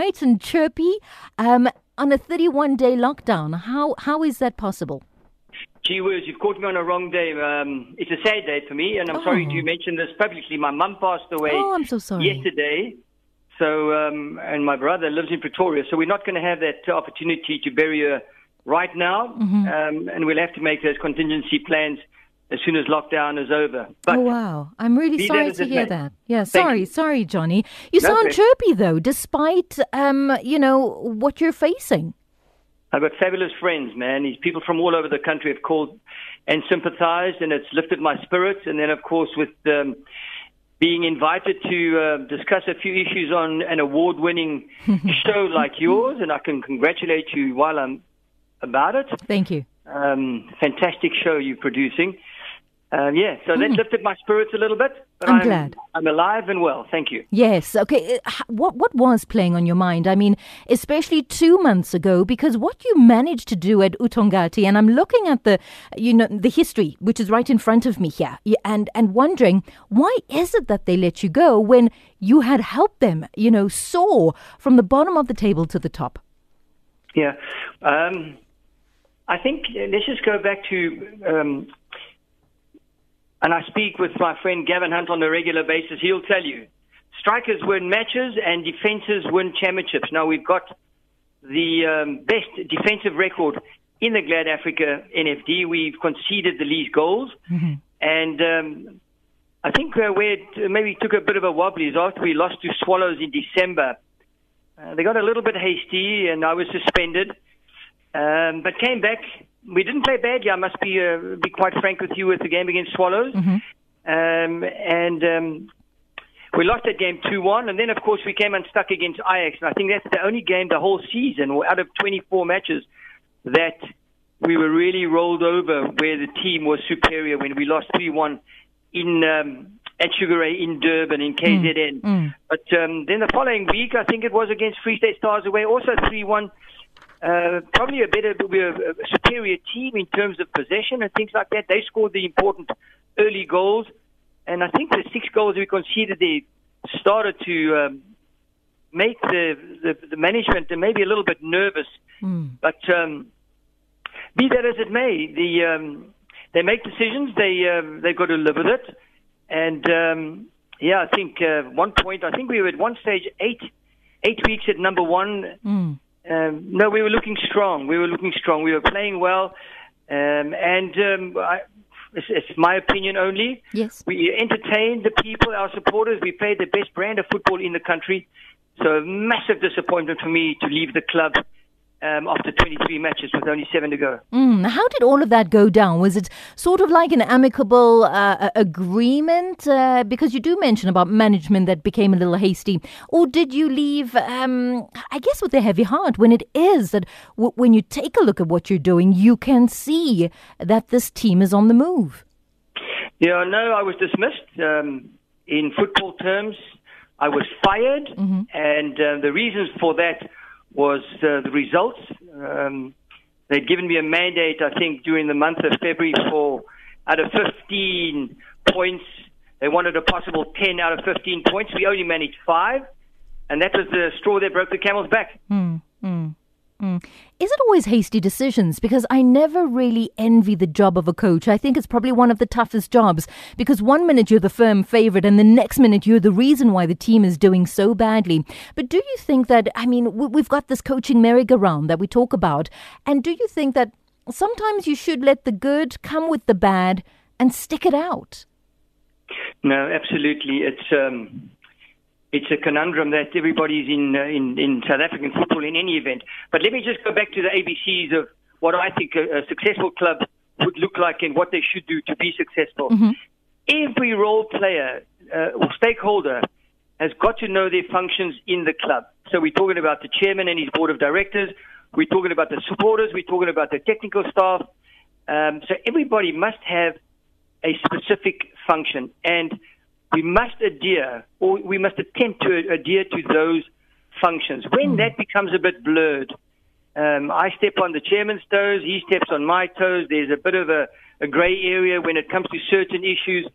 nice and chirpy um, on a 31 day lockdown. How how is that possible? Gee whiz, you've caught me on a wrong day. Um, it's a sad day for me, and I'm sorry Oh. to mention this publicly. My mum passed away Oh, I'm so sorry. yesterday. So, um, and my brother lives in Pretoria, so we're not going to have that opportunity to bury her right now, Mm-hmm. um, and we'll have to make those contingency plans as soon as lockdown is over. But oh wow, I'm really sorry to hear may. that. Yeah, Thank sorry, you. sorry, Johnny. You No, sound chirpy though, despite um, you know what you're facing. I've got fabulous friends, man. These people from all over the country have called and sympathized, and it's lifted my spirits. And then, of course, with um, being invited to uh, discuss a few issues on an award-winning show like yours, and I can congratulate you while I'm about it. Thank you. Um, fantastic show you're producing. Um, yeah, so that lifted my spirits a little bit. But Hmm. I'm glad. I'm alive and well. Thank you. Yes. Okay. uh, What what was playing on your mind? I mean, especially two months ago, because what you managed to do at Uthongathi, and I'm looking at the, you know, the history which is right in front of me here, and and wondering why is it that they let you go when you had helped them, you know, soar from the bottom of the table to the top. Yeah. Um, I think uh, let's just go back to, um, and I speak with my friend Gavin Hunt on a regular basis. He'll tell you strikers win matches and defenses win championships. Now we've got the um, best defensive record in the Glad Africa NFD. We've conceded the least goals. And um, I think uh, where it maybe took a bit of a wobble is after we lost to Swallows in December. Uh, they got a little bit hasty, and I was suspended. Um, but came back. We didn't play badly. I must be uh, be quite frank with you with the game against Swallows. Um, and um, we lost that game 2 1. And then, of course, we came unstuck against Ajax. And I think that's the only game the whole season, or out of 24 matches, that we were really rolled over where the team was superior when we lost 3 1 in. Um, at Sugar Ray in Durban in KZN. But um, then the following week, I think it was against Free State Stars away, also 3 1. Uh, probably a better, a superior team in terms of possession and things like that. They scored the important early goals, and I think the six goals we conceded they started to um, make the, the the management maybe a little bit nervous. But um, be that as it may, the um, they make decisions. They uh, they've got to live with it, and um, yeah, I think uh, one point. I think we were at one stage eight eight weeks at number one. Um, no, we were looking strong. We were looking strong. We were playing well, um, and um, I, it's, it's my opinion only. Yes. We entertained the people, our supporters. We played the best brand of football in the country. So a massive disappointment for me to leave the club um, after 23 matches with only seven to go. Mm, how did all of that go down? Was it sort of like an amicable uh, agreement? Uh, because you do mention about management that became a little hasty. Or did you leave, um, I guess, with a heavy heart when it is that w- when you take a look at what you're doing, you can see that this team is on the move? Yeah, no, I was dismissed. Um, in football terms, I was fired, and uh, the reasons for that was uh, the results. Um, they'd given me a mandate, I think, during the month of February for out of 15 points. They wanted a possible 10 out of 15 points. We only managed five, and that was the straw that broke the camel's back. Is it always hasty decisions? Because I never really envy the job of a coach. I think it's probably one of the toughest jobs because one minute you're the firm favorite and the next minute you're the reason why the team is doing so badly. But do you think that, I mean, we- we've got this coaching merry-go-round that we talk about, and do you think that sometimes you should let the good come with the bad and stick it out? No, absolutely. It's um, it's a conundrum that everybody's in, uh, in in South African football in any event. But let me just go back to the ABCs of what I think a, a successful club would look like and what they should do to be successful. Every role player uh, or stakeholder has got to know their functions in the club. So we're talking about the chairman and his board of directors. We're talking about the supporters. We're talking about the technical staff. Um, so everybody must have a specific function, and we must adhere, or we must attempt to adhere to those functions. When that becomes a bit blurred, um, I step on the chairman's toes, he steps on my toes. There's a bit of a, a grey area when it comes to certain issues,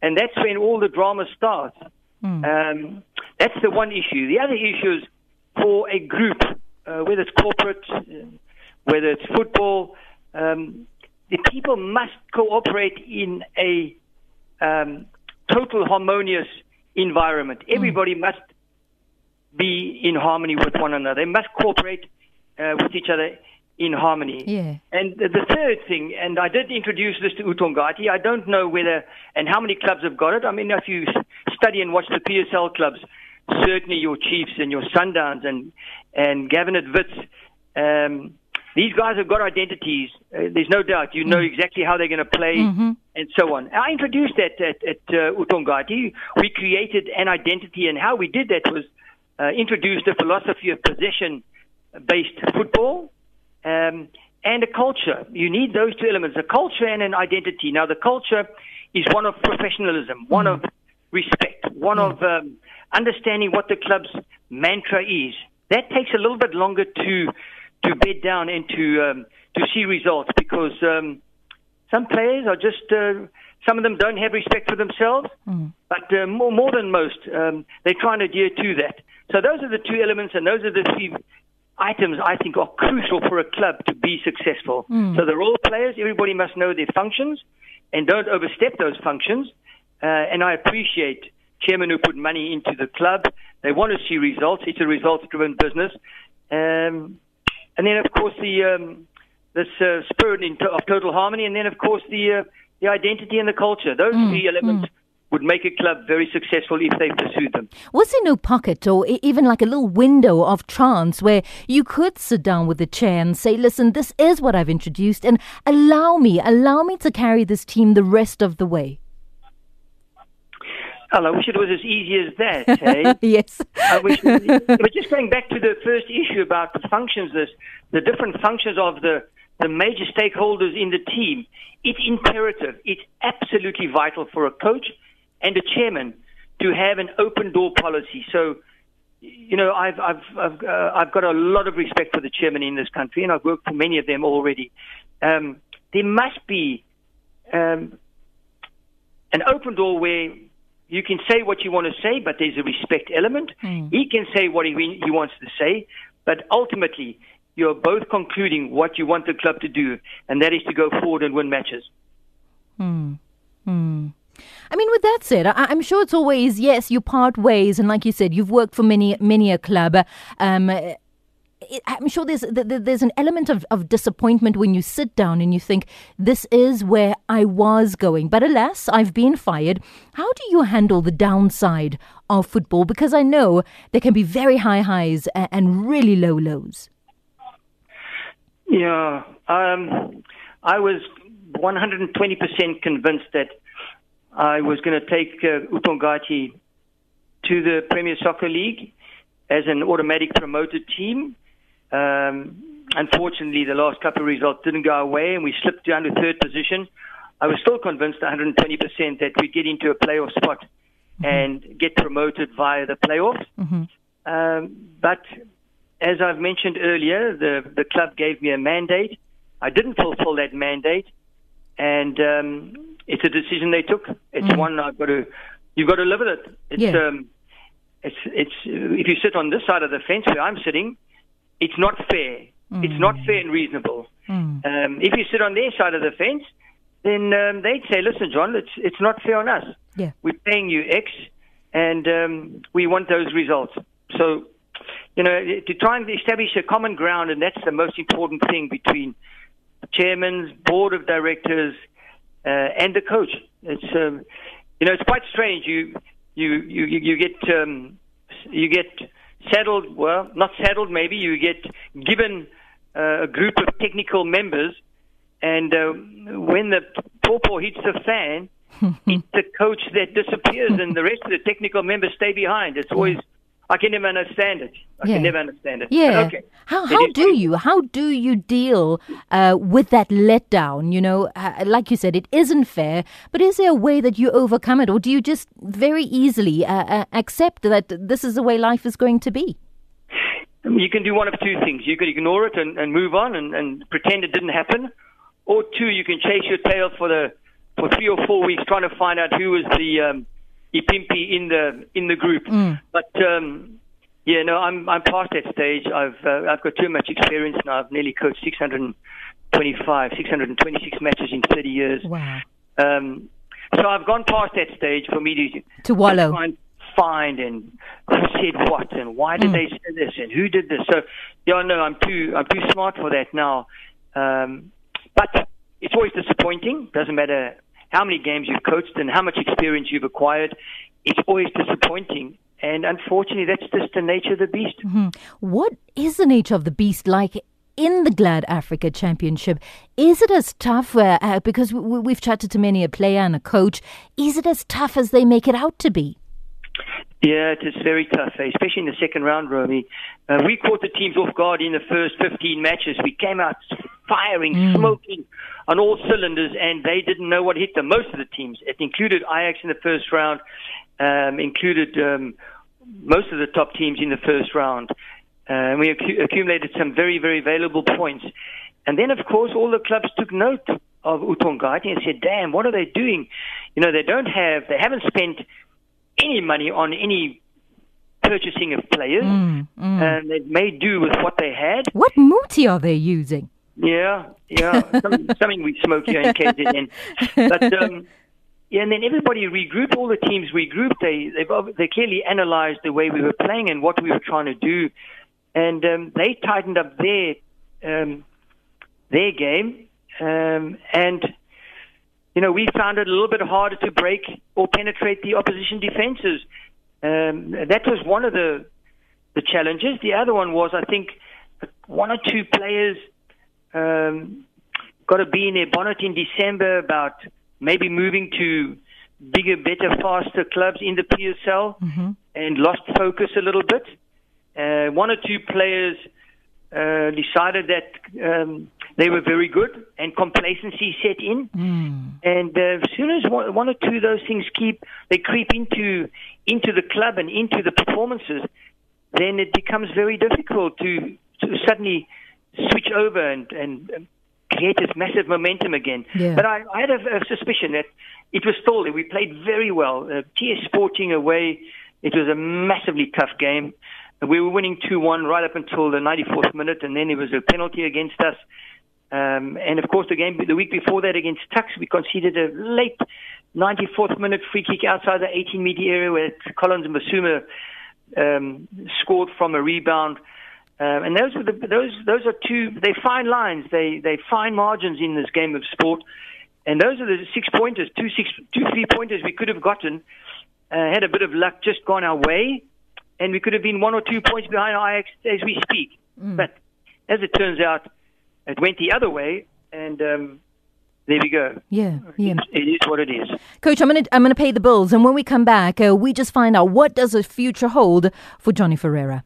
and that's when all the drama starts. Um, that's the one issue. The other issue is for a group, uh, whether it's corporate, uh, whether it's football, um, the people must cooperate in a um, total harmonious environment. Everybody mm. must be in harmony with one another. They must cooperate uh, with each other in harmony. Yeah. And the, the third thing, and I did introduce this to Uthongathi. I don't know whether and how many clubs have got it. I mean, if you study and watch the PSL clubs, certainly your Chiefs and your Sundowns and and Gavin at Wits, um, these guys have got identities. Uh, there's no doubt. You know mm. exactly how they're going to play mm-hmm. and so on. I introduced that at, at uh, Uthongathi. We created an identity, and how we did that was uh, introduced a philosophy of possession-based football um, and a culture. You need those two elements, a culture and an identity. Now, the culture is one of professionalism, one mm. of respect, one of um, understanding what the club's mantra is. That takes a little bit longer to to bed down and to um, to see results because um, some players are just uh, some of them don't have respect for themselves, mm. but uh, more more than most, um, they try and adhere to that. So those are the two elements, and those are the three items I think are crucial for a club to be successful. Mm. So the role players, everybody must know their functions and don't overstep those functions. Uh, and I appreciate chairmen who put money into the club. They want to see results. It's a results-driven business. Um, and then, of course, the um, this uh, spirit to- of total harmony, and then, of course, the uh, the identity and the culture. Those mm. three elements mm would make a club very successful if they pursued them. Was there no pocket or even like a little window of chance where you could sit down with the chair and say, listen, this is what I've introduced and allow me, allow me to carry this team the rest of the way? Well, I wish it was as easy as that. Eh? yes. I wish, but just going back to the first issue about the functions, this, the different functions of the, the major stakeholders in the team, it's imperative. It's absolutely vital for a coach and a chairman to have an open door policy. So, you know, I've I've I've, uh, I've got a lot of respect for the chairman in this country, and I've worked for many of them already. Um, there must be um, an open door where you can say what you want to say, but there's a respect element. Mm. He can say what he, he wants to say, but ultimately, you're both concluding what you want the club to do, and that is to go forward and win matches. Hmm. Hmm. I mean, with that said, I, am sure it's always yes, you part ways, and like you said, you've worked for many many a club. Um, I'm sure there's there's an element of, of disappointment when you sit down and you think this is where I was going, but alas, I've been fired. How do you handle the downside of football? Because I know there can be very high highs and really low lows. Yeah, um, I was 120% convinced that I was going to take uh, Uthongathi to the Premier Soccer League as an automatic promoted team. Um, unfortunately, the last couple of results didn't go away, and we slipped down to third position. I was still convinced 120% that we'd get into a playoff spot mm-hmm. and get promoted via the playoffs. Mm-hmm. Um, but as I've mentioned earlier, the, the club gave me a mandate. I didn't fulfill that mandate, and um, it's a decision they took. It's mm. one I've got to. You've got to live with it. It's yeah. um, it's it's if you sit on this side of the fence where I'm sitting, it's not fair. Mm. It's not fair and reasonable. Mm. Um, if you sit on their side of the fence, then um, they'd say, "Listen, John, it's it's not fair on us. Yeah. We're paying you X, and um, we want those results." So, you know, to try and establish a common ground, and that's the most important thing between chairmen, board of directors, uh, and the coach. It's um, you know it's quite strange. You you you you get um, you get saddled. Well, not saddled. Maybe you get given uh, a group of technical members, and uh, when the pawpaw hits the fan, it's the coach that disappears, and the rest of the technical members stay behind. It's always I can never understand it. I yeah. can never understand it. Yeah. Okay. How how do you how do you deal uh, with that letdown? You know, uh, like you said, it isn't fair. But is there a way that you overcome it, or do you just very easily uh, uh accept that this is the way life is going to be? You can do one of two things. You can ignore it and, and move on and, and pretend it didn't happen, or two, you can chase your tail for the for three or four weeks trying to find out who was the um, Ipimpi in the in the group. Mm. But um, Yeah, no, I'm I'm past that stage. I've uh, I've got too much experience now. I've nearly coached 625, 626 matches in 30 years. Wow. Um, so I've gone past that stage for me to To wallow. find, find and who said what and why did Mm. they say this and who did this. So yeah, no, I'm too I'm too smart for that now. Um, but it's always disappointing. Doesn't matter how many games you've coached and how much experience you've acquired. It's always disappointing. And unfortunately, that's just the nature of the beast. What is the nature of the beast like in the Glad Africa Championship? Is it as tough? Uh, uh, because we, we've chatted to many a player and a coach. Is it as tough as they make it out to be? Yeah, it is very tough, eh? especially in the second round, Romy. Uh, we caught the teams off guard in the first 15 matches. We came out firing, smoking on all cylinders, and they didn't know what hit them. Most of the teams. It included Ajax in the first round, um, included um, most of the top teams in the first round. Uh, we accu- accumulated some very, very valuable points. And then, of course, all the clubs took note of Uthongathi and said, damn, what are they doing? You know, they don't have, they haven't spent any money on any purchasing of players, and they made do with what they had. What muti are they using? Yeah, yeah, some, something we smoke here in KZN. But um, yeah, and then everybody regrouped. All the teams regrouped. They they've, they clearly analysed the way we were playing and what we were trying to do, and um, they tightened up their um, their game. Um, and you know, we found it a little bit harder to break or penetrate the opposition defenses. Um, that was one of the the challenges. The other one was, I think, one or two players um, got to be in their bonnet in December about maybe moving to bigger, better, faster clubs in the PSL and lost focus a little bit. Uh, one or two players uh, decided that um, they were very good and complacency set in. And uh, as soon as one, one or two of those things keep they creep into into the club and into the performances, then it becomes very difficult to, to suddenly switch over and, and create this massive momentum again. Yeah. But I, I had a, a suspicion that it was still. We played very well. Uh, TS Sporting away, it was a massively tough game. We were winning 2 1 right up until the 94th minute, and then there was a penalty against us. Um, and of course, the game the week before that against Tuks, we conceded a late 94th minute free kick outside the 18 meter area where Collins and Basuma um, scored from a rebound. Um, and those were the, those those are two they fine lines they they fine margins in this game of sport, and those are the six pointers two six two three pointers we could have gotten uh, had a bit of luck just gone our way, and we could have been one or two points behind Ajax as we speak. But as it turns out, it went the other way, and um, there we go. Yeah, yeah. It is what it is. Coach, I'm gonna I'm gonna pay the bills, and when we come back, uh, we just find out what does the future hold for Johnny Ferreira.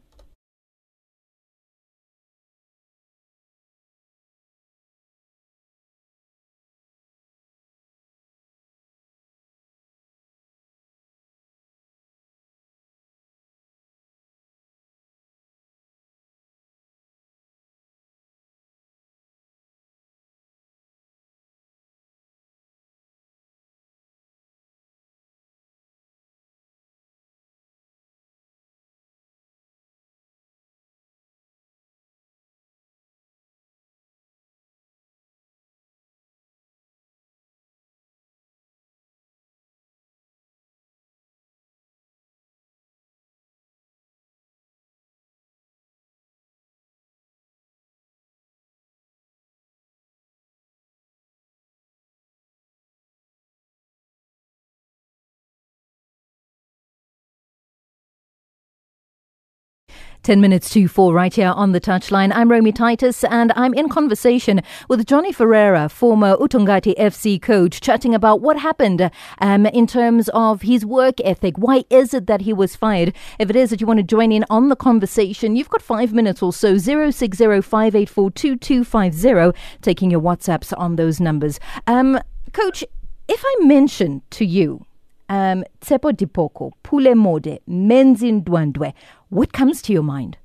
Ten minutes to four, right here on the touchline. I'm Romy Titus, and I'm in conversation with Johnny Ferreira, former Uthongathi FC coach, chatting about what happened um, in terms of his work ethic. Why is it that he was fired? If it is that you want to join in on the conversation, you've got five minutes or so. Zero six zero five eight four two two five zero. Taking your WhatsApps on those numbers. Um, coach, if I mention to you um, Tsepo Dipoko, Pule Mode, Menzin Dwandwe, what comes to your mind?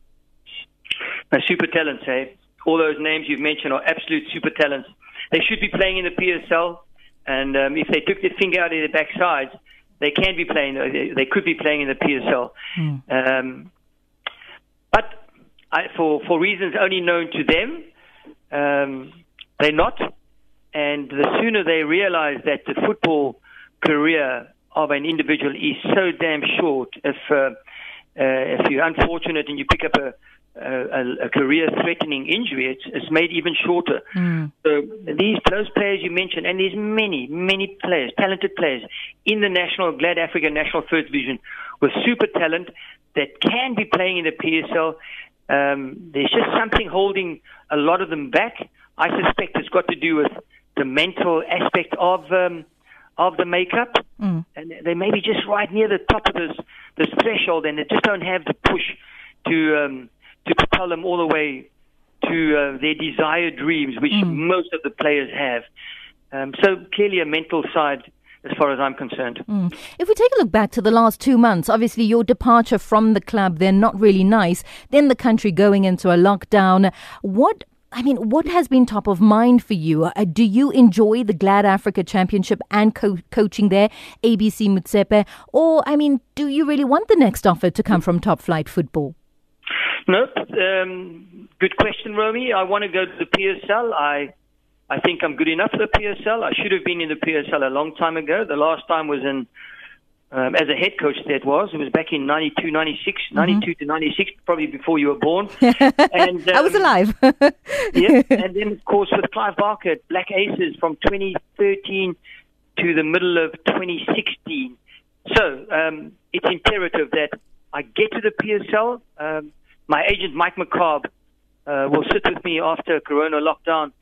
Super talents, eh? All those names you've mentioned are absolute super talents. They should be playing in the PSL, and um, if they took their finger out of their backsides, they can be playing. uh, They, they could be playing in the PSL. Um, but I, for for reasons only known to them, um, they're not. And the sooner they realize that the football career of an individual is so damn short, if uh, uh, if you're unfortunate and you pick up a a, a career-threatening injury, it's, it's made even shorter. Mm. So these those players you mentioned, and there's many, many players, talented players in the national Glad Africa National First Division with super talent that can be playing in the PSL. Um, there's just something holding a lot of them back. I suspect it's got to do with the mental aspect of um, of the makeup, mm. and they may be just right near the top of this this threshold, and they just don't have the push to um, to propel them all the way to uh, their desired dreams, which mm. most of the players have. Um, so clearly, a mental side as far as I'm concerned. Mm. If we take a look back to the last two months, obviously your departure from the club, they're not really nice. Then the country going into a lockdown. What I mean, what has been top of mind for you? Uh, do you enjoy the Glad Africa Championship and co- coaching there, ABC Motsepe? Or, I mean, do you really want the next offer to come from top flight football? Nope. Um, good question, Romy. I want to go to the PSL. I I think I'm good enough for the PSL. I should have been in the PSL a long time ago. The last time was in um, as a head coach that was. It was back in 92, 96, mm-hmm. 92 to 96, probably before you were born. and, um, I was alive. yeah, and then, of course, with Clive Barker, Black Aces from 2013 to the middle of 2016. So um, it's imperative that I get to the PSL. Um, my agent, Mike McCabe, uh, will sit with me after Corona lockdown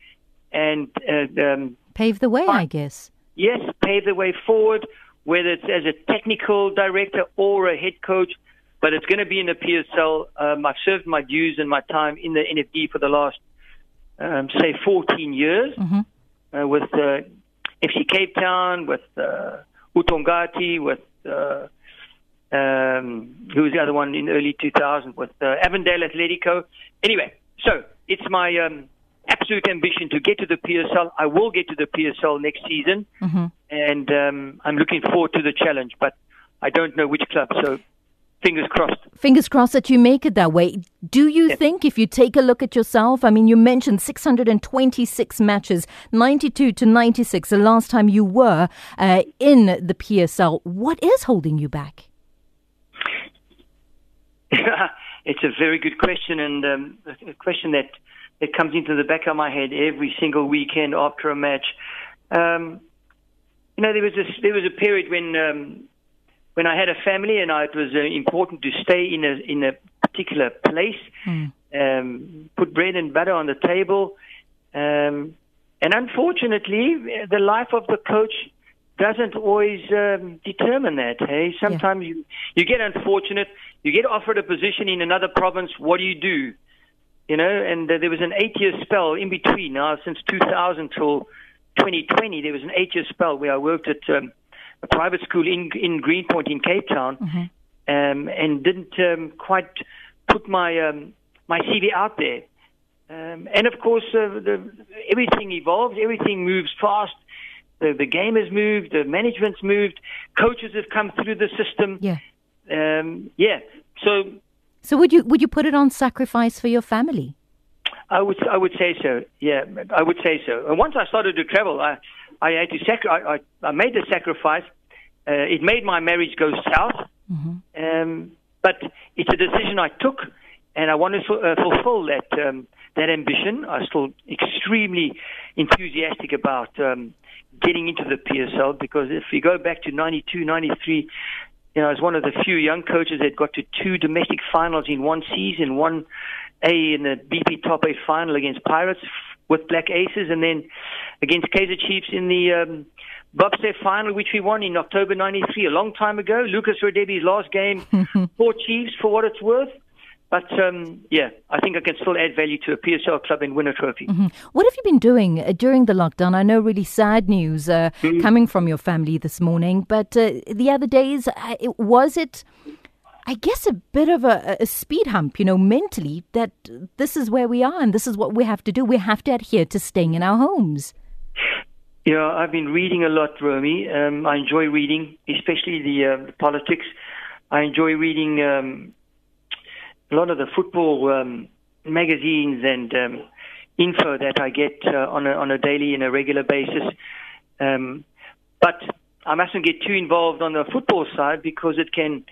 and uh, um, pave the way, I guess. Yes, pave the way forward whether it's as a technical director or a head coach, but it's going to be in the PSL. Um, I've served my dues and my time in the NFD for the last, um, say, 14 years mm-hmm. uh, with uh, FC Cape Town, with uh, Uthongati, with uh, um, who was the other one in early 2000 with uh, Avondale Atletico. Anyway, so it's my um, absolute ambition to get to the PSL. I will get to the PSL next season, mm-hmm. And um, I'm looking forward to the challenge. But I don't know which club, so fingers crossed. Fingers crossed that you make it that way. Do you think, if you take a look at yourself, I mean, you mentioned 626 matches, 92 to 96, the last time you were uh, in the PSL. What is holding you back? it's a very good question, and um, a question that it comes into the back of my head every single weekend after a match. Um, you know, there was this, there was a period when um, when I had a family and I, it was uh, important to stay in a in a particular place, mm. um, put bread and butter on the table, um, and unfortunately, the life of the coach doesn't always um, determine that. Hey, sometimes yeah. you you get unfortunate, you get offered a position in another province. What do you do? you know, and uh, there was an eight-year spell in between. Now, since 2000 till 2020, there was an eight-year spell where I worked at um, a private school in in Greenpoint in Cape Town, mm-hmm. um, and didn't um, quite put my um, my CV out there. Um, and of course, uh, the, everything evolves, everything moves fast. The, the game has moved, the management's moved, coaches have come through the system. Yeah. Um, yeah. So so would you would you put it on sacrifice for your family? I would I would say so. Yeah, I would say so. And once I started to travel, I I had to sacri- I, I made the sacrifice. Uh, it made my marriage go south, mm-hmm. um, but it's a decision I took, and I want to uh, fulfill that um, that ambition. I'm still extremely enthusiastic about um, getting into the PSL because if you go back to 92, 93, you know, I was one of the few young coaches that got to two domestic finals in one season, one A in the BP Top 8 final against Pirates with Black Aces, and then against Kaizer Chiefs in the um, Bob Save final, which we won in October 93, a long time ago. Lucas Radebe's last game for Chiefs, for what it's worth. But um, yeah, I think I can still add value to a PSL club and win a trophy. Mm-hmm. What have you been doing uh, during the lockdown? I know really sad news uh, mm-hmm. coming from your family this morning, but uh, the other days, uh, was it, I guess, a bit of a, a, speed hump, you know, mentally, that this is where we are and this is what we have to do. We have to adhere to staying in our homes. Yeah, I've been reading a lot, Romy. Um, I enjoy reading, especially the, uh, the politics. I enjoy reading. Um, a lot of the football um, magazines and um, info that I get uh, on a on a daily and a regular basis. Um, but I mustn't get too involved on the football side because it can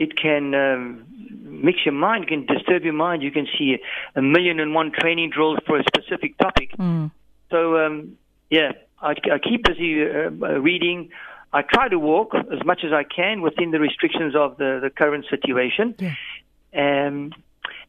it can um, mix your mind, it can disturb your mind. You can see a million and one training drills for a specific topic. Mm. So um, yeah, I, I keep busy uh, reading. I try to walk as much as I can within the restrictions of the, the current situation. Yeah. Um,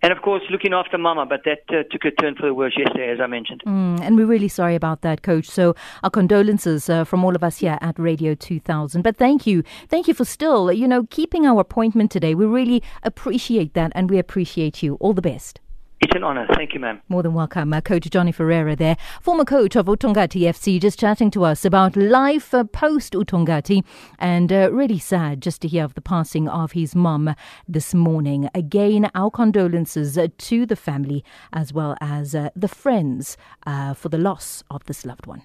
and of course, looking after Mama, but that uh, took a turn for the worse yesterday, as I mentioned. Mm, and we're really sorry about that, Coach. So, our condolences uh, from all of us here at Radio 2000. But thank you. Thank you for still, you know, keeping our appointment today. We really appreciate that, and we appreciate you. All the best. It's an honor. Thank you, ma'am. More than welcome. Uh, coach Johnny Ferreira there, former coach of Uthongathi FC, just chatting to us about life uh, post Uthongathi. And uh, really sad just to hear of the passing of his mum this morning. Again, our condolences uh, to the family as well as uh, the friends uh, for the loss of this loved one.